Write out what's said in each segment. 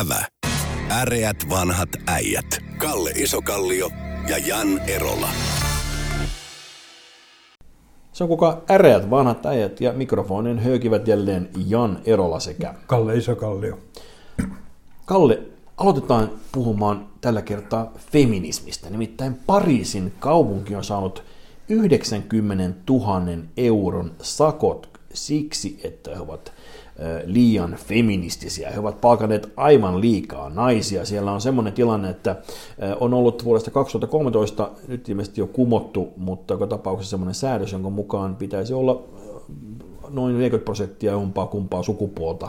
Ävä. Äreät vanhat äijät. Kalle Isokallio ja Jan Erola. Se on kuka äreät vanhat äijät ja mikrofonin höykivät jälleen Jan Erola sekä Kalle Isokallio. Kalle, aloitetaan puhumaan tällä kertaa feminismistä. Nimittäin Pariisin kaupunki on saanut 90 000 euron sakot siksi, että he ovat liian feministisiä. He ovat palkanneet aivan liikaa naisia. Siellä on semmoinen tilanne, että on ollut vuodesta 2013, nyt ilmeisesti jo kumottu, mutta joka tapauksessa semmoinen säädös, jonka mukaan pitäisi olla noin 40 prosenttia jompaa kumpaa sukupuolta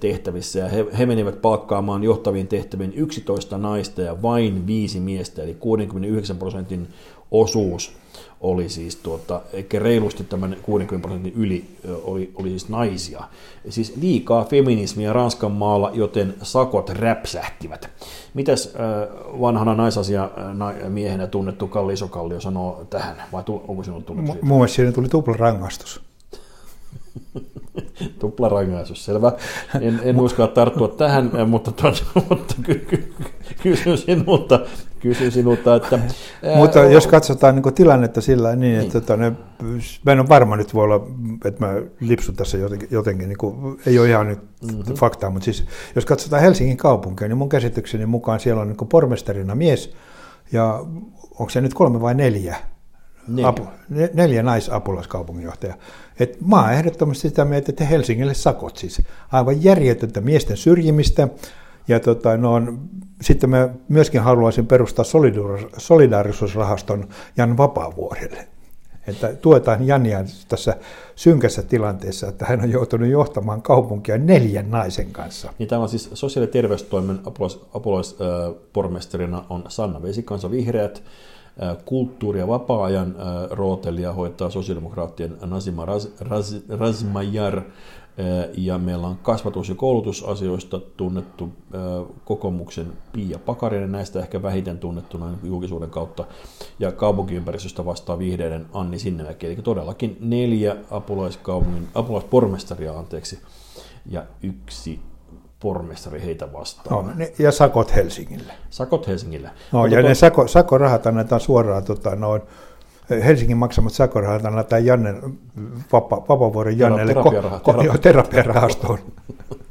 tehtävissä. Ja he, he menivät palkkaamaan johtaviin tehtäviin 11 naista ja vain viisi miestä, eli 69 prosentin osuus oli siis tuota, eikä reilusti tämän 60 prosentin yli oli, oli siis naisia. Siis liikaa feminismiä Ranskan maalla, joten sakot räpsähtivät. Mitäs vanhana naisasia miehenä tunnettu Kalli Isokallio sanoo tähän, vai onko sinun tunnettu siitä? Mun mielestä siinä tuli tupla rangaistus. Tuplarangaistus, selvä. En, en uskalla tarttua tähän, mutta, tuota, mutta ky, ky, kysyn sinulta, kysyn sinulta, että... Mutta ää, jos katsotaan niin tilannetta sillä niin, että niin. Tota, ne, mä en ole varma nyt voi olla, että mä lipsun tässä jotenkin, jotenkin niin kuin, ei ole ihan nyt mm-hmm. faktaa, mutta siis jos katsotaan Helsingin kaupunkia, niin mun käsitykseni mukaan siellä on niin pormestarina mies, ja onko se nyt kolme vai neljä Neljä, apu, neljä naisapulaiskaupunginjohtaja. Et mä oon ehdottomasti sitä mieltä, että Helsingille sakot siis. Aivan järjetöntä miesten syrjimistä. Ja tota, no on, sitten mä myöskin haluaisin perustaa solidaarisuusrahaston Jan Vapaavuorelle. Että tuetaan Jania tässä synkässä tilanteessa, että hän on joutunut johtamaan kaupunkia neljän naisen kanssa. Niin tämä on siis sosiaali- ja terveystoimen apulaispormestarina on Sanna Vesikansa Vihreät, kulttuuri- ja vapaa-ajan rootelia hoitaa sosiaalidemokraattien Nazima Raz, Raz, Razmajar, ja meillä on kasvatus- ja koulutusasioista tunnettu kokoomuksen Pia Pakarinen, näistä ehkä vähiten tunnettuna julkisuuden kautta, ja kaupunkiympäristöstä vastaa vihreiden Anni Sinnemäki, eli todellakin neljä apulaispormestaria anteeksi, ja yksi pormestari heitä vastaan. No, ne, ja sakot Helsingille. Sakot Helsingille. No, Mutta ja to... ne sako, sakorahat annetaan suoraan tota, noin, Helsingin maksamat sakorahat annetaan Janne, Vapa, Vapavuoren Jannelle terapiaraha, ko, ko, terapiarahastoon.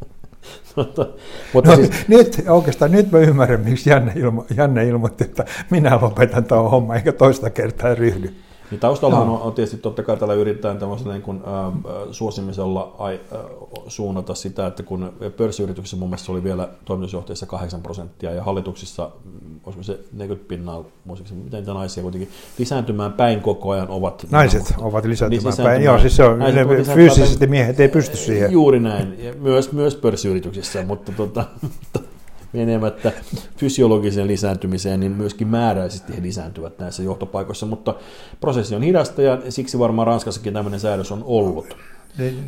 mutta, mutta no, siis... nyt, oikeastaan nyt mä ymmärrän, miksi Janne, ilmo, Janne ilmoitti, että minä lopetan tuon homman, eikä toista kertaa ryhdy. Niin taustalla no. on, on tietysti totta kai tällä yritetään tämmöisellä niin kuin, äh, suosimisella ai, äh, suunnata sitä, että kun pörssiyrityksessä mun mielestä oli vielä toimitusjohtajissa 8 prosenttia ja hallituksissa, mm, olisiko se 40 pinnaa, muistaakseni, miten niitä naisia kuitenkin lisääntymään päin koko ajan ovat. Naiset no, ovat lisääntymään, lisääntymään päin, joo siis se on, ne fyysisesti päin. miehet ei pysty siihen. Juuri näin, ja myös, myös pörssiyrityksissä, mutta, tota, mutta menemättä fysiologiseen lisääntymiseen, niin myöskin määräisesti he lisääntyvät näissä johtopaikoissa, mutta prosessi on hidasta ja siksi varmaan Ranskassakin tämmöinen säädös on ollut.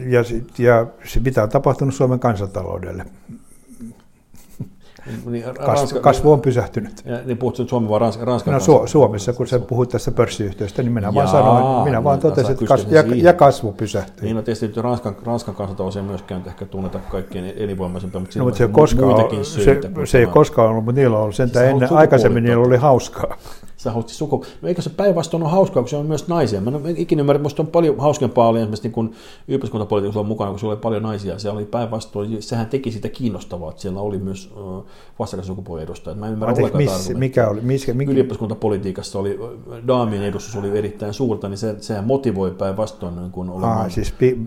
Ja, ja se mitä on tapahtunut Suomen kansantaloudelle. Niin, Ranska, kasvu on pysähtynyt. Ja, niin puhutko Suomi vai Ranska? Ranska no, Su- Suomessa, kun sä puhut tästä pörssiyhtiöstä, niin minä Jaa, vaan sanoin, minä niin, vaan totesin, että kasvu, ja, ja, kasvu pysähtyi. Niin, no tietysti Ranskan, Ranskan kansantalous ei myöskään ehkä tunneta kaikkien elinvoimaisempia, mutta, no, mutta se, ei koskaan, se, se ei koskaan ollut, mutta niillä on ollut sentään ennen, aikaisemmin niillä oli hauskaa sä haluat suku... No eikö se päinvastoin ole hauskaa, kun se on myös naisia? Mä en ikinä ymmärrä, että on paljon hauskempaa oli esimerkiksi niin yhdyskuntapolitiikassa mukana, kun siellä oli paljon naisia. Se oli päinvastoin, sehän teki sitä kiinnostavaa, että siellä oli myös vastakkaisen sukupuolen edustajat. Mä en ymmärrä ollenkaan miss, mikä oli, missä, mikä? Ylioppilaskuntapolitiikassa oli, daamien edustus oli erittäin suurta, niin se, sehän motivoi päinvastoin niin kuin olemaan, Aa, siis pi,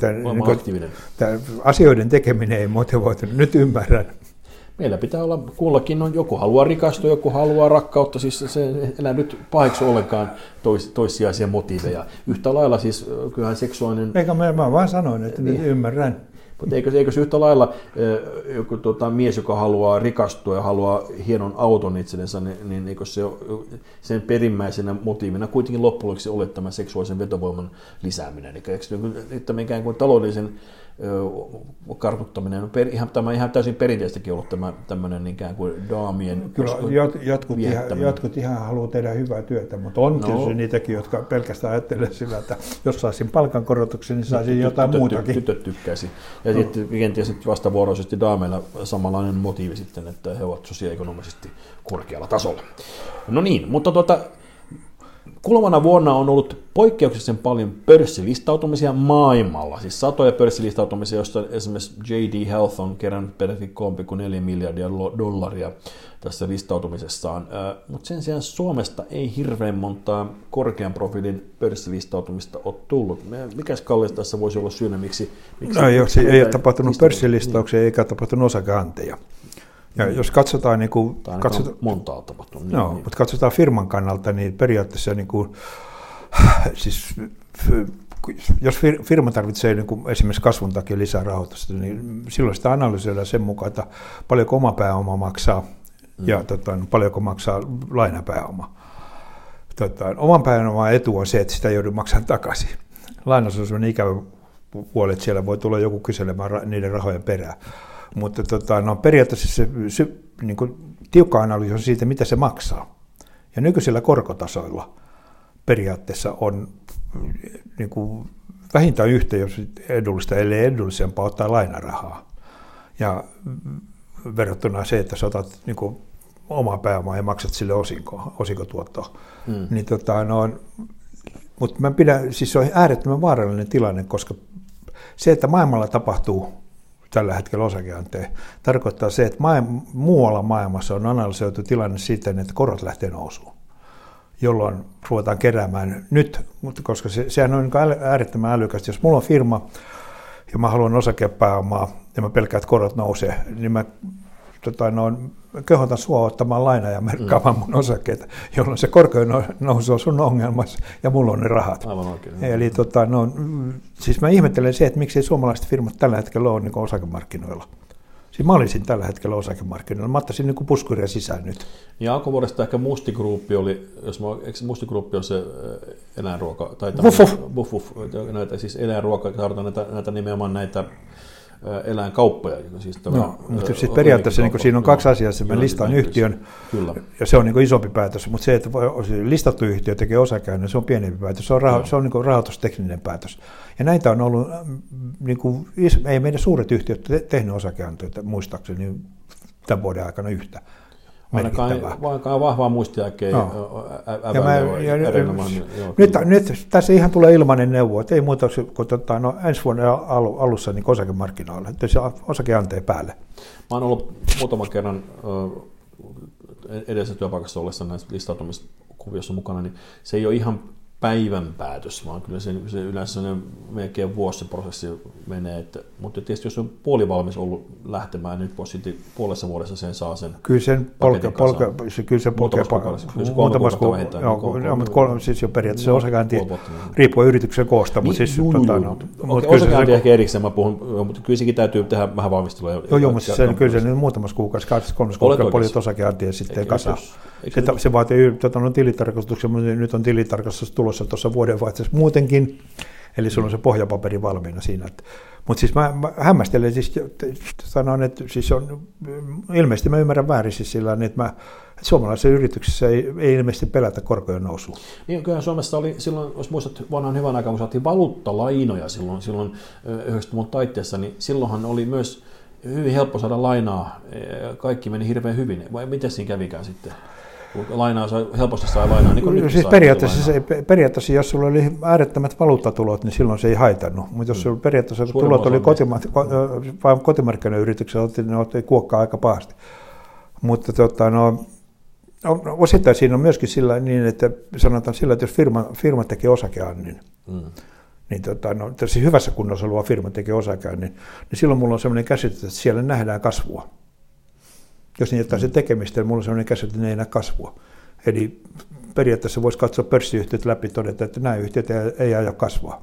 tämän, niin aktiivinen. Tämän, asioiden tekeminen ei motivoitunut, nyt ymmärrän meillä pitää olla, kullakin on, joku haluaa rikastua, joku haluaa rakkautta, siis se elää nyt pahiksi ollenkaan tois, toissijaisia motiiveja. Yhtä lailla siis kyllähän seksuaalinen... Eikä mä, mä vaan sanoin, että niin, ymmärrän. Mutta eikö, eikö se yhtä lailla joku tota, mies, joka haluaa rikastua ja haluaa hienon auton itsellensä, niin, niin eikö se sen perimmäisenä motiivina kuitenkin loppujen ole tämä seksuaalisen vetovoiman lisääminen. Eli eikö, että ikään kuin taloudellisen kartuttaminen, on per, ihan, tämä ihan täysin perinteistäkin ollut tämä tämmöinen ikään kuin daamien Kyllä jot, jotkut, ihan, jotkut ihan haluaa tehdä hyvää työtä, mutta on no. tietysti niitäkin, jotka pelkästään ajattelee sillä, että jos saisin palkankorotuksen, niin saisin no, jotain tytöt, muutakin. Tytöt tykkäisi. Ja no. sitten kenties sitten vastavuoroisesti daameilla samanlainen motiivi sitten, että he ovat sosioekonomisesti korkealla tasolla. No niin, mutta tuota, Kuluvana vuonna on ollut poikkeuksellisen paljon pörssilistautumisia maailmalla, siis satoja pörssilistautumisia, joista esimerkiksi JD Health on kerännyt peräti 3,4 miljardia dollaria tässä listautumisessaan, mutta sen sijaan Suomesta ei hirveän montaa korkean profiilin pörssilistautumista ole tullut. Mikäs Kalle tässä voisi olla syynä, miksi... miksi no, ei, ei ole tapahtunut pörssilistauksia eikä tapahtunut osakeanteja. Ja mm. jos katsotaan, niin kuin, katsotaan montaa tapahtunut. Niin, no, niin. mutta katsotaan firman kannalta, niin periaatteessa niin kuin, siis, jos firma tarvitsee niin kuin esimerkiksi kasvun takia lisää rahoitusta, niin silloin sitä analysoidaan sen mukaan, että paljonko oma pääoma maksaa mm. ja tota, paljonko maksaa lainapääoma. Tota, oman pääoman etu on se, että sitä ei joudu maksamaan takaisin. Lainaus on ikävä puoli, että siellä voi tulla joku kyselemään niiden rahojen perään. Mutta tota, no, periaatteessa se, se niin kuin, tiukka analyysi on siitä, mitä se maksaa. Ja nykyisillä korkotasoilla periaatteessa on niin kuin, vähintään yhtä, jos edullista, ellei edullisempaa ottaa lainarahaa. Ja verrattuna se, että sä otat niin kuin, omaa pääomaa ja maksat sille osinko, osinkotuottoa. Mm. Niin, tota, no, mutta mä pidän, siis se on äärettömän vaarallinen tilanne, koska se, että maailmalla tapahtuu tällä hetkellä osakeanteen, tarkoittaa se, että maailma, muualla maailmassa on analysoitu tilanne siten, että korot lähtee nousuun, jolloin ruvetaan keräämään nyt, koska se, sehän on äärettömän älykästä. Jos mulla on firma ja mä haluan osakepääomaa ja mä pelkään, että korot nousee, niin mä tota, no, kehotan sua ottamaan lainaa ja merkkaamaan mm. mun osakkeita, jolloin se korkein nousu on sun ongelmassa ja mulla on ne rahat. Aivan oikein. Eli tota, no, siis mä ihmettelen se, että miksi suomalaiset firmat tällä hetkellä on niin osakemarkkinoilla. Siis mä olisin tällä hetkellä osakemarkkinoilla. Mä ottaisin niin puskuria sisään nyt. Ja alkuvuodesta ehkä Mustigruppi oli, jos mä, eikö Mustigruppi on se äh, eläinruoka, tai buff, buff. Buff, buff, näitä, siis eläinruoka, tarvitaan näitä, näitä nimenomaan näitä eläinkauppoja. Siis tämä, no, mutta siis periaatteessa niin siinä on kaksi asiaa. Se, mä listaan yhtiön, Kyllä. ja se on niin isompi päätös, mutta se, että listattu yhtiö tekee osakäynnän, se on pienempi päätös. Se on, raho, se on niin rahoitustekninen päätös. Ja näitä on ollut, niin kuin, ei meidän suuret yhtiöt tehnyt osakäyntöjä, muistaakseni tämän vuoden aikana yhtä Ainakaan, ainakaan vahvaa muistijälkeen no. ja mä, ja, nyt, nyt, tässä ihan tulee ilmainen neuvo, että ei muuta kuin tota, no, ensi vuoden alussa niin osakemarkkinoilla, että se osakeanteen päälle. Mä oon ollut muutaman kerran edellisessä työpaikassa ollessa näissä listautumiskuviossa mukana, niin se ei ole ihan päivän päätös, vaan kyllä se, se yleensä se melkein vuosi se prosessi menee. Että, mutta tietysti jos on puolivalmis ollut lähtemään, niin voisi sitten puolessa vuodessa sen saa sen Kyllä sen polke, polke, se, kyllä se polke, muutamas kuukautta joo, joo, mutta kolme, siis jo periaatteessa no, osakäynti niin. riippuu yrityksen koosta, mutta niin, siis... Juu, tota, no, mutta osakäynti ehkä erikseen mä puhun, mutta kyllä sekin täytyy tehdä vähän valmistelua. Joo, joo, mutta se, kyllä se nyt muutamassa kuukaudessa, kahdessa kolmessa kuukaudessa paljon osakäyntiä ja sitten kasaan. Se, vaatii tota, no, tilitarkastuksen, mutta nyt on tilitarkastus tulossa tuossa vuodenvaihteessa muutenkin, eli sulla on se pohjapaperi valmiina siinä. Mutta siis mä, mä hämmästelen, siis sanon, että siis on, ilmeisesti mä ymmärrän väärin siis sillä että mä, että suomalaisissa yrityksissä ei, ei ilmeisesti pelätä korkojen nousua. Niin, kyllä Suomessa oli silloin, jos muistat vanhan hyvän aikaa, kun saatiin valuuttalainoja silloin, silloin 90-luvun taitteessa, niin silloinhan oli myös hyvin helppo saada lainaa. Kaikki meni hirveän hyvin. Vai miten siinä kävikään sitten? Lainaa sai, helposti saa lainaa. Niin kuin siis periaatteessa, se, periaatteessa, jos sulla oli äärettömät valuuttatulot, niin silloin se ei haitannut. Mutta jos mm. sulla periaatteessa Suurin tulot oli kotima, vain kotimarkkinayrityksellä, ne otti kuokkaa aika pahasti. Mutta tota, no, osittain siinä on myöskin sillä niin, että sanotaan sillä, että jos firma, firma tekee osakeannin, mm. niin tota, no, hyvässä kunnossa oleva firma tekee osakeannin, niin silloin mulla on sellainen käsitys, että siellä nähdään kasvua jos niin jättää se tekemistä, niin mulla on sellainen käsitys, että ne ei näe kasvua. Eli periaatteessa voisi katsoa pörssiyhtiöt läpi todeta, että nämä yhtiöt ei aja kasvua.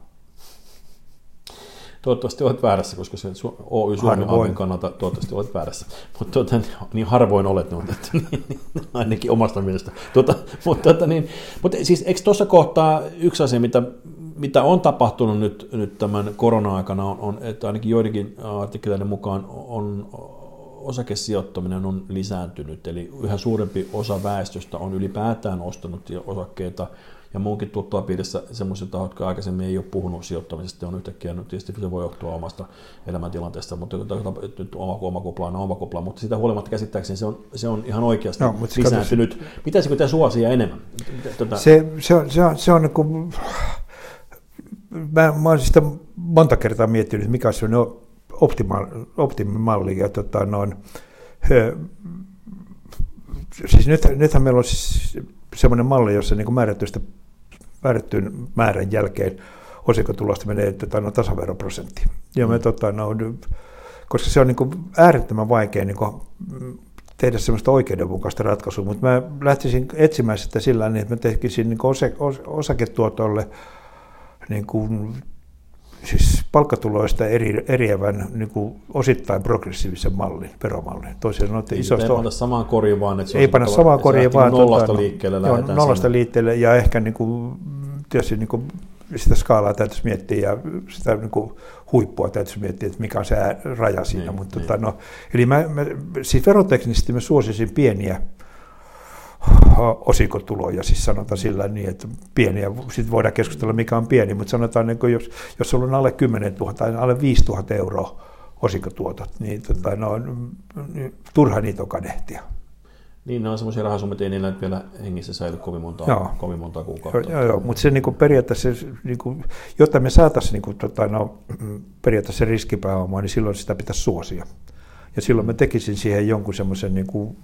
Toivottavasti olet väärässä, koska se Oy Suomen kannalta toivottavasti olet väärässä. Mutta tuota, niin harvoin olet, no, että, niin, ainakin omasta mielestä. Tuota, mutta, tuota, niin, mutta siis eikö tuossa kohtaa yksi asia, mitä mitä on tapahtunut nyt, nyt tämän korona-aikana, on, on, että ainakin joidenkin artikkeleiden mukaan on osakesijoittaminen on lisääntynyt, eli yhä suurempi osa väestöstä on ylipäätään ostanut osakkeita, ja muunkin piirissä semmoisia tahot, jotka aikaisemmin ei ole puhunut sijoittamisesta, on yhtäkkiä, nyt tietysti se voi johtua omasta elämäntilanteesta, mutta nyt oma, oma kupla on oma kupla, mutta sitä huolimatta käsittääkseni se on, se on ihan oikeasti no, mutta lisääntynyt. Katsotaan. Pitäisikö tämä suosia enemmän? Tätä... Se, se, on, se, on, se on niin kuin, mä, mä olen sitä monta kertaa miettinyt, mikä on se optimaali, optimimalli. Ja tota, noin, siis nyt, nythän meillä on siis semmoinen malli, jossa niin määrättyn määrän jälkeen osinkotulosta menee tota, no, tasaveroprosentti. Ja me, mm. tota, no, koska se on niin kuin äärettömän vaikea niin kuin, tehdä semmoista oikeudenmukaista ratkaisua, mutta mä lähtisin etsimään sitä sillä niin, että mä tekisin niin os, osaketuotolle niin kuin siis palkkatuloista eri, eriävän niin kuin osittain progressiivisen mallin, veromallin. Toisin sanoen, että niin, isosta... Ei panna samaan koriin, vaan että se ei panna samaan koriin, vaan nollasta tuota, liikkeelle joo, nollasta sinne. liikkeelle ja ehkä niin kuin, tietysti niin kuin, sitä skaalaa täytyisi miettiä ja sitä niin kuin, huippua täytyisi miettiä, että mikä on se raja siinä. Niin, mutta, niin. Tota, no, eli mä, mä, siis veroteknisesti mä suosisin pieniä osinkotuloja, siis sanotaan sillä niin, että pieniä, sitten voidaan keskustella mikä on pieni, mutta sanotaan, niin jos, jos sulla on alle 10 000 tai alle 5 000 euroa osinkotuotot, niin tota, no, niin, turha niitä on kadehtia. Niin, ne on semmoisia rahasummia, että ei niillä vielä hengissä säily kovin monta, joo. kovin monta kuukautta. Joo, joo, joo. mutta se niin periaatteessa, niin kuin, jotta me saataisiin niin tota, no, periaatteessa riskipääomaa, niin silloin sitä pitäisi suosia. Ja silloin mä tekisin siihen jonkun semmoisen niin kuin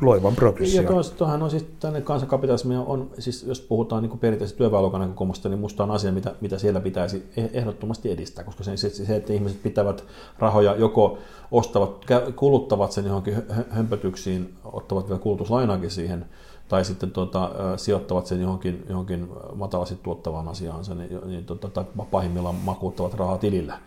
loivan progression. Ja tuohan on siis tänne kansankapitalismi on, siis jos puhutaan niin perinteisesti työväenluokan näkökulmasta, niin musta on asia, mitä, mitä siellä pitäisi e- ehdottomasti edistää, koska se, se, se, että ihmiset pitävät rahoja joko ostavat, kuluttavat sen johonkin hömpötyksiin, ottavat vielä kulutuslainaakin siihen, tai sitten tuota, sijoittavat sen johonkin, johonkin matalasti tuottavaan asiaansa, niin, niin tuota, tai pahimmillaan makuuttavat rahaa tilillä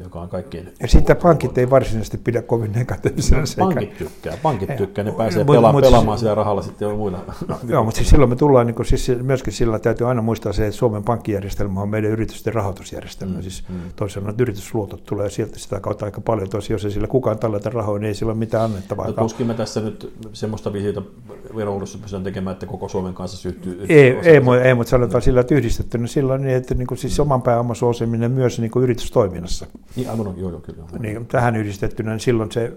joka on kaikkien... Ja sitä pankit ei varsinaisesti pidä kovin negatiivisena. No, pankit tykkää, pankit tykkää, ne pääsee mut, pela- mut, pelaamaan sillä rahalla sitten jo muilla. No, joo, mutta siis silloin me tullaan, niin kuin, siis myöskin sillä täytyy aina muistaa se, että Suomen pankkijärjestelmä on meidän yritysten rahoitusjärjestelmä. Mm, siis mm. sanoen, että yritysluotot tulee sieltä sitä kautta aika paljon. Tosi, jos ei sillä kukaan talleta rahoja, niin ei sillä ole mitään annettavaa. No, tuskin me tässä nyt semmoista visiota verouudistusta tekemään, että koko Suomen kanssa syttyy... Ei, ei, ei, ei, mutta sanotaan sillä, että yhdistettynä silloin, niin, että niin kuin, siis oman pääoman suosiminen myös niin kuin yritystoiminnassa. Niin, aivan, joo, joo, kyllä. Niin, tähän yhdistettynä, niin silloin se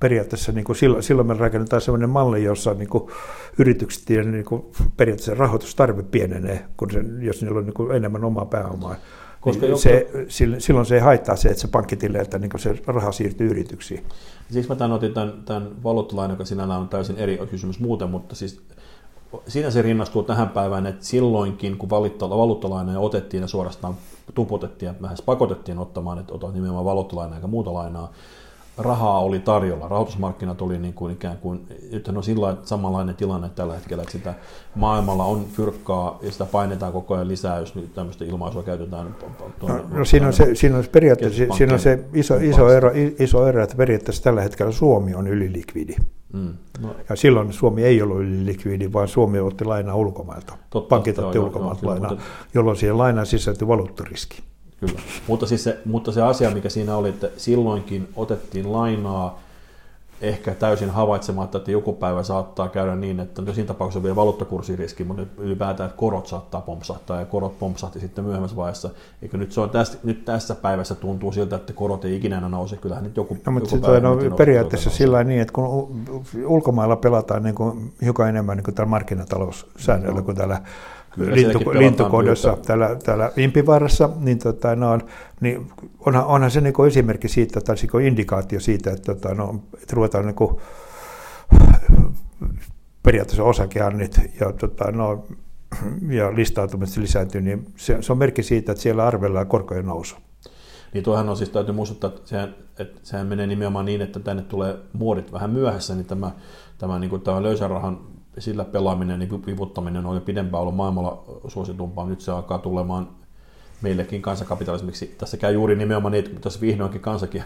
periaatteessa, niin kuin, silloin, silloin me rakennetaan sellainen malli, jossa niin kuin, yritykset niin kuin, periaatteessa rahoitustarve pienenee, kun se, jos niillä on niin kuin, enemmän omaa pääomaa. Koska niin se, silloin se ei haittaa se, että se pankkitileiltä niin se raha siirtyy yrityksiin. Siksi mä tämän otin tämän, tämän valuuttalain, joka sinällään on täysin eri kysymys muuten, mutta siis siinä se rinnastuu tähän päivään, että silloinkin, kun valuuttalainoja otettiin ja suorastaan tuputettiin ja vähän pakotettiin ottamaan, että otat nimenomaan valuuttalainaa eikä muuta lainaa, rahaa oli tarjolla. Rahoitusmarkkinat oli niin kuin ikään kuin, nythän on sillä samanlainen tilanne tällä hetkellä, että sitä maailmalla on fyrkkaa ja sitä painetaan koko ajan lisää, jos nyt tämmöistä ilmaisua käytetään. Tuonne, no, no siinä, on se, siinä on periaatteessa siinä on se iso, iso, ero, iso ero, että periaatteessa tällä hetkellä Suomi on ylilikvidi. Mm. No. Ja silloin Suomi ei ollut ylilikvidi, vaan Suomi otti lainaa ulkomailta. Totta, Pankit otti ulkomailta lainaa, jolloin siihen lainaan sisältyi valuuttariski. Kyllä, mutta, siis se, mutta se asia, mikä siinä oli, että silloinkin otettiin lainaa ehkä täysin havaitsematta, että joku päivä saattaa käydä niin, että no siinä tapauksessa on vielä valuuttakurssiriski, mutta ylipäätään, että korot saattaa pompsahtaa ja korot pompsahti sitten myöhemmässä vaiheessa. Eikö nyt, se on tästä, nyt tässä päivässä tuntuu siltä, että korot ei ikinä nouse, kyllähän nyt joku, no, mutta joku päivä no, periaatteessa sillä niin, että kun ulkomailla pelataan niin kuin, hiukan enemmän niin kuin täällä markkinataloussäännöllä no. kuin täällä lintu, lintukodossa täällä, täällä Impivaarassa, niin, tota, no, niin onhan, onhan se niin esimerkki siitä, tai niin indikaatio siitä, että, tota, no, että ruvetaan niin kuin, periaatteessa osakeannit ja, tota, no, ja listautumiset lisääntyy, niin se, se on merkki siitä, että siellä arvellaan korkojen nousu. Niin tuohan on siis, täytyy muistuttaa, että sehän, että sehän menee nimenomaan niin, että tänne tulee muodit vähän myöhässä, niin tämä, tämä, niin kuin tämä löysän rahan sillä pelaaminen, niin vivuttaminen on jo pidempään ollut maailmalla suositumpaa. Nyt se alkaa tulemaan meillekin kansakapitalismiksi. Tässä käy juuri nimenomaan niin, että tässä vihdoinkin kansakin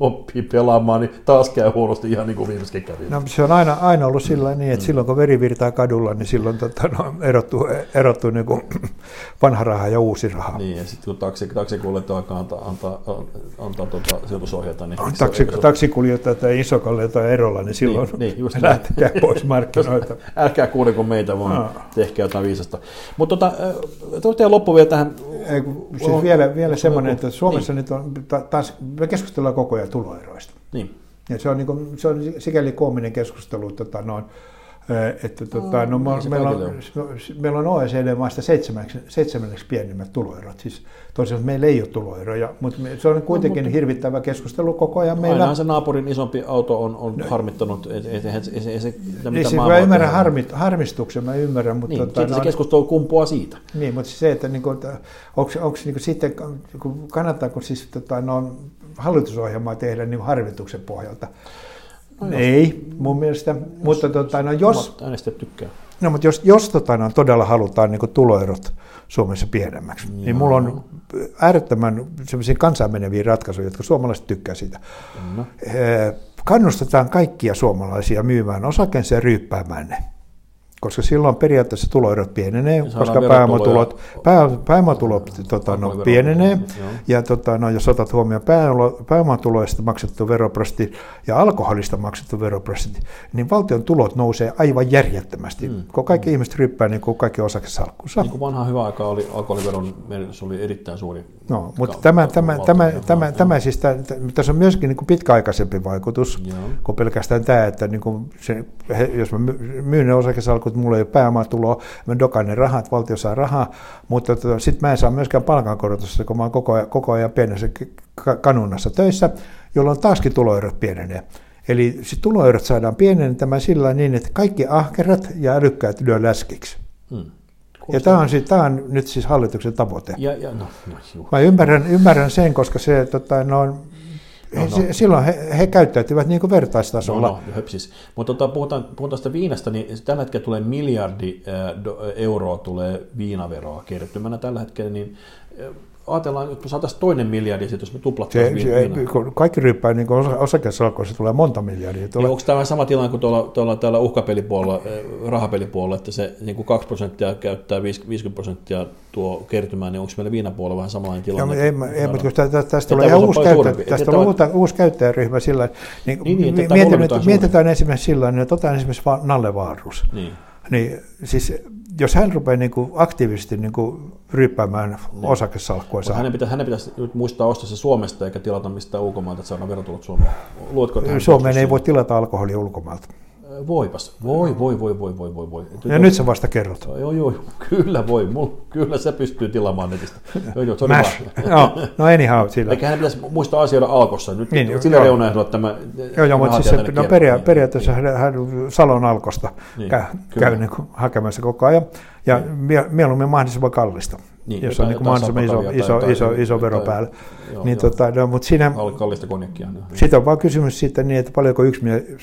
oppii pelaamaan, niin taas käy huonosti ihan niin kuin viimeiskin kävi. No se on aina, aina ollut sillä niin, että mm. silloin kun veri virtaa kadulla, niin silloin tota, no, erottuu, erottuu niin kuin vanha raha ja uusi raha. Niin, ja sitten kun taksi, taksikuljettaja alkaa antaa, antaa, antaa tuota, sijoitusohjeita, niin... Taksi, se, taksikuljettaja tai isokalleita erolla, niin silloin niin, niin, just lähtekää pois markkinoita. Älkää kuuliko meitä, vaan no. tehkää jotain viisasta. Mutta tota, tuosta loppu vielä tähän... Ei, siis vielä, vielä semmoinen, että Suomessa niin. nyt on taas, me keskustellaan koko ajan tuloeroista. Niin. Ja se on, niin kuin, se on sikäli koominen keskustelu, tota, noin, että tota, no, no, meillä, on, meillä on OECD-maista seitsemänneksi, seitsemänneksi pienimmät tuloerot. Siis tosiaan meillä ei ole tuloeroja, mutta se on kuitenkin no, mutta, hirvittävä keskustelu koko ajan. Meillä... Ainahan se naapurin isompi auto on, on no, harmittanut. Ei, ei, ei, ei, se, niin, siis mä ymmärrän harmit, harmistuksen, mä ymmärrän. Mutta niin, tota, no, se keskustelu kumpuaa siitä. Niin, mutta se, että niin kuin, onko, onko niin kuin sitten, kannattaako siis tota, no, hallitusohjelmaa tehdä niin harmituksen pohjalta? No, ei, mun mielestä. Jos, mutta tota, no, jos, tykkää. No, mutta jos, jos tota, no, todella halutaan niin tuloerot Suomessa pienemmäksi, Joo. niin mulla on äärettömän sellaisia kansainmeneviä ratkaisuja, jotka suomalaiset tykkää siitä. No. Kannustetaan kaikkia suomalaisia myymään osakeensa ja ryyppäämään ne koska silloin periaatteessa tuloerot pienenee, koska pääomatulot, pää, pääomatulot tota, no, pienenee, ja tota, no, jos otat huomioon pääomatuloista maksettu veroprosentti ja alkoholista maksettu veroprosentti, niin valtion tulot nousee aivan järjettömästi, hmm. kun kaikki hmm. ihmiset ryppää niin kuin kaikki osakesalkkuunsa. Niin kuin vanha hyvä aika oli, alkoholiveron merkitys oli erittäin suuri. No, mutta tämä, tämä, tämä, tämä, tämä siis, tässä on myöskin niin kuin pitkäaikaisempi vaikutus joo. kuin pelkästään tämä, että niin kuin se, jos mä myyn ne osakesalkut, mulla ei ole pääomatuloa, mä dokan ne rahat, valtio saa rahaa, mutta tota, sitten mä en saa myöskään palkankorotusta, kun mä oon koko ajan, koko ajan pienessä kanunnassa töissä, jolloin taaskin tuloerot pienenee. Eli sit tuloerot saadaan pienentämään sillä niin, että kaikki ahkerat ja älykkäät lyö läskiksi. Hmm. Ja tämä on, tämä on nyt siis hallituksen tavoite. Ja, ja, no, no, Mä ymmärrän, ymmärrän sen, koska se, tota, no, No, no. Silloin he, he käyttäytyvät niin kuin vertaistasolla. No, no, höpsis. Mutta tota, puhutaan, puhutaan tästä viinasta, niin tällä hetkellä tulee miljardi euroa tulee viinaveroa kertymänä tällä hetkellä, niin ajatellaan, että me saataisiin toinen miljardi, jos me tuplattaisiin se, se, kun Kaikki ryppää niin osakesalkoissa tulee monta miljardia. Tulee... Niin onko tämä sama tilanne kuin tuolla, tuolla täällä uhkapelipuolella, eh, rahapelipuolella, että se niin kuin 2 prosenttia käyttää 50 prosenttia tuo kertymään, niin onko meillä viinapuolella vähän samanlainen tilanne? Ei, ei, ei mutta tästä, tästä tulee ihan uusi, käyttä, tästä on uusi, uusi käyttäjäryhmä sillä niin, niin, niin, mietitään, mietitään esimerkiksi sillä että otetaan esimerkiksi Nalle Vaarus. Niin. Niin, siis jos hän rupeaa niin kuin aktiivisesti niin kuin ryppäämään niin. osakesalkkua. Hänen pitäisi, hänen pitäisi nyt muistaa ostaa se Suomesta eikä tilata mistään ulkomailta, että saadaan verotulot Suomeen. Luotko, Suomeen ei voi tilata alkoholia ulkomailta. Voipas. Voi, voi, voi, voi, voi, voi. voi. Ja nyt sä vasta kerrot. Joo, joo, kyllä voi. Mulla, kyllä se pystyy tilaamaan netistä. Joo, joo, se Mash. no, no anyhow, sillä. Eikä hän pitäisi muistaa asioida alkossa. Nyt niin, sillä reunaehdolla tämä... Joo, joo, mutta siis se, no peria- periaatteessa hän, hän Salon alkosta niin, käy, käy niin hakemassa koko ajan. Ja niin. mieluummin mahdollisimman kallista niin, jos on niin mahdollisimman iso, iso, iso, iso, iso vero päällä. Joo, niin, joo. Tota, no, mutta siinä, kallista konjakkia. Niin. Sitten on vaan kysymys siitä, niin, että paljonko yksi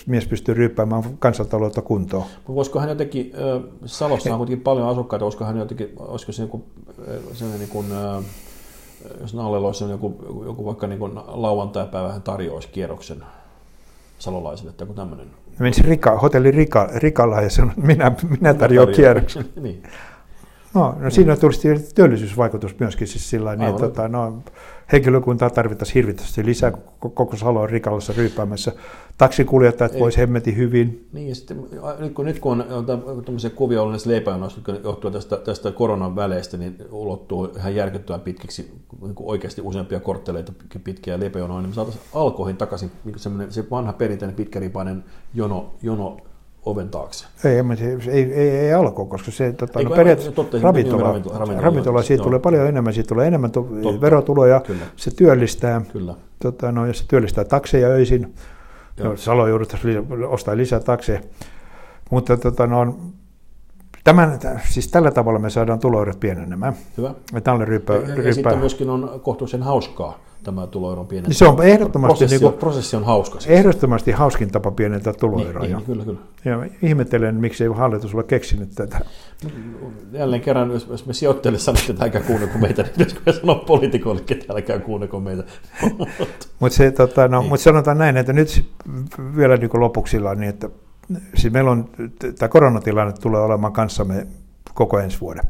mies pystyy ryppäämään kansantaloutta kuntoon. Voisiko hän jotenkin, äh, Salossa on kuitenkin paljon asukkaita, olisiko hän jotenkin, olisiko se joku sellainen niin kuin, äh, jos Nallella olisi joku, joku vaikka niin lauantai-päivä hän tarjoaisi kierroksen salolaisille tai joku tämmöinen. Menisi Rika, hotelli Rika, Rikalla ja sanoi, minä, minä tarjoan kierroksen. niin. No, no siinä tulisi työllisyysvaikutus myöskin siis sillä niin, tota, no, henkilökuntaa tarvittaisiin hirvittävästi lisää, koko Salo on rikallassa ryyppäämässä. Taksikuljettajat voisi hemmetin hyvin. Niin, ja sitten kun, nyt kun on tämmöisiä kuvia ollut näistä leipäjonoista, jotka johtuu tästä, tästä koronan väleistä, niin ulottuu ihan järkyttävän pitkiksi, niin kuin oikeasti useampia kortteleita pitkiä leipäjonoja, niin me saataisiin alkoihin takaisin se vanha perinteinen pitkäripainen jono, jono oven taakse. Ei, ei, ei, ei alko, koska se tota, no, periaatteessa ravintola, ravintola, ravintola, ravintola siitä joo. tulee paljon enemmän, siitä tulee enemmän to, verotuloja, Kyllä. se työllistää, Kyllä. Tota, no, ja se työllistää takseja öisin, no, Salo jouduttaisiin ostaa lisää takseja, mutta tota, no, Tämän, siis tällä tavalla me saadaan tuloerot pienenemään. Hyvä. Ja, tälle ryppä, Ja, ja ryppä. sitten myöskin on kohtuullisen hauskaa tämä tuloeron pienentäminen. Niin se on ehdottomasti, prosessi, niin kuin, prosessi on hauska. Siis. ehdottomasti hauskin tapa pienentää niin, tuloeroja. niin, kyllä, kyllä. Ja ihmettelen, miksi ei hallitus ole keksinyt tätä. Jälleen kerran, jos, jos me sijoittajille sanotaan, että älkää kuunnelko meitä, niin pitäisikö me sanoa poliitikoillekin, että älkää kuunnelko meitä. Mutta se, tota, no, Niin. mut sanotaan näin, että nyt vielä niin lopuksi niin, että siis meillä on, tämä koronatilanne tulee olemaan kanssamme koko ensi vuoden.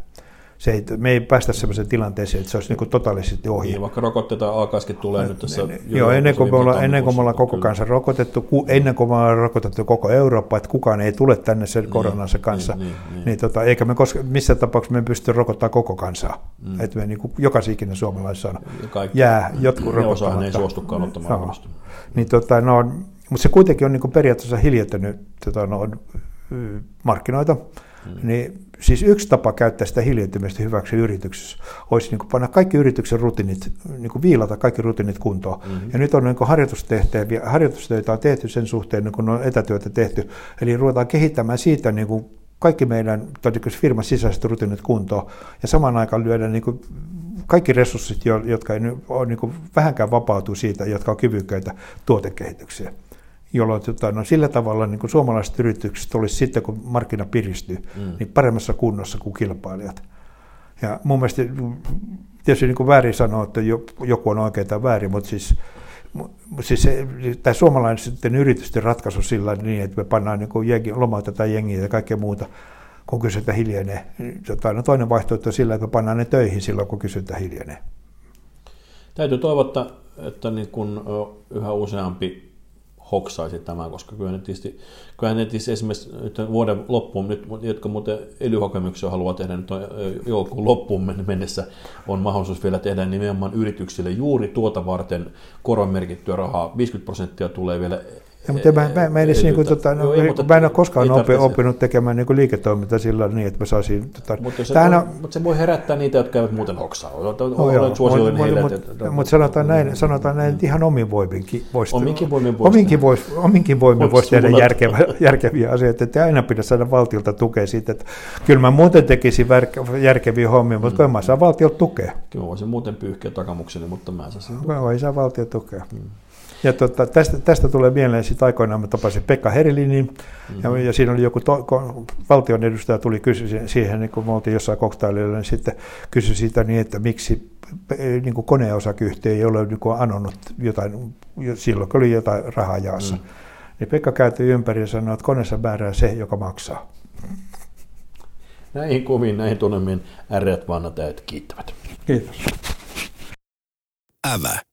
Se ei, me ei päästä sellaiseen tilanteeseen, että se olisi niin totaalisesti ohi. Niin, vaikka rokotteita alkaiskin tulee nyt tässä. Joo, ennen kuin, me ollaan, ennen kuin me ollaan koko Kyllä. kansa rokotettu, ku, ennen kuin me ollaan rokotettu koko Eurooppa, että kukaan ei tule tänne sen koronansa kanssa, niin, niin, niin, niin, niin. tota, eikä me koska, missään tapauksessa me pysty rokottamaan koko kansaa. Mm. Että me niin kuin, jokaisen ikinen kaikki- jää jotkut ne osaahan ei rokottamatta. suostukaan ottamaan vastaan. Niin, tota, no, mutta se kuitenkin on niin periaatteessa hiljentänyt tota, no, markkinoita. Mm. Niin, siis yksi tapa käyttää sitä hiljentymistä hyväksi yrityksessä olisi niin panna kaikki yrityksen rutiinit, niin viilata kaikki rutiinit kuntoon. Mm-hmm. Ja nyt on niin harjoitustehtäviä, harjoitustöitä on tehty sen suhteen, niin kun on etätyötä tehty. Eli ruvetaan kehittämään siitä niin kuin kaikki meidän tai niin kuin firman sisäiset rutiinit kuntoon ja samaan aikaan lyödään niin kuin kaikki resurssit, jo- jotka ei ole niin vähänkään vapautuu siitä, jotka on kyvykkäitä tuotekehitykseen. Jolloin tota, no, sillä tavalla niin kuin suomalaiset yritykset olisi sitten, kun markkina piristyy, mm. niin paremmassa kunnossa kuin kilpailijat. Ja mun mielestä tietysti niin kuin väärin sanoa, että jo- joku on oikein tai väärin, mutta siis, siis se, tämä suomalainen sitten yritysten ratkaisu sillä niin, että me pannaan niin kuin jengi, lomautetaan jengiä ja kaikkea muuta, kun kysyntä hiljenee. Tota, no toinen vaihtoehto on sillä, että me pannaan ne töihin silloin, kun kysyntä hiljenee. Täytyy toivottaa, että niin kun yhä useampi hoksaisi tämän, koska kyllä ne tietysti, kyllä ne tietysti esimerkiksi nyt vuoden loppuun, nyt, jotka muuten elyhakemuksia haluaa tehdä nyt joulukuun loppuun men- mennessä, on mahdollisuus vielä tehdä nimenomaan yrityksille juuri tuota varten koronmerkittyä rahaa. 50 prosenttia tulee vielä Ja, mutta mä, mä, mä, edes, niin kuin, tota, no, Joo, ei, mutta mä en ole koskaan tarvitse- oppinut tekemään niin kuin liiketoimintaa sillä niin, että mä saisin... Tota, Mutta se, voi, mutta se voi herättää niitä, jotka eivät muuten hoksaa. Olet olet suosiollinen heille. mut- että- mut sanotaan näin, sanotaan näin, että ihan omin voiminkin voisi Ominkin voimin voisi ominkin voisi, ominkin voimin Voisi tehdä järkevä, järkeviä asioita, että aina pidä saada valtiolta tukea siitä, että kyllä mä muuten tekisin järkeviä hommia, mutta kyllä mä saan valtiolta tukea. Kyllä voisin muuten pyyhkiä takamukseni, mutta mä en saa ei saa valtio tukea. Ja tota, tästä, tästä tulee mieleen sitten aikoinaan, mä tapasin Pekka Herilinin, mm-hmm. ja, ja siinä oli joku to, ko, valtion edustaja tuli kysyi siihen, niin kun me oltiin jossain koktaililla, niin sitten kysyi siitä niin, että miksi eh, niin kuin koneosakeyhtiö ei ole niin kuin anonut jotain, jo- silloin kun oli jotain rahaa jaossa. Mm. Niin Pekka kääntyi ympäri ja sanoi, että koneessa määrää se, joka maksaa. Näihin kuviin, näihin tunnelmiin äreät vanhat äijät kiittävät. Kiitos. Ävä.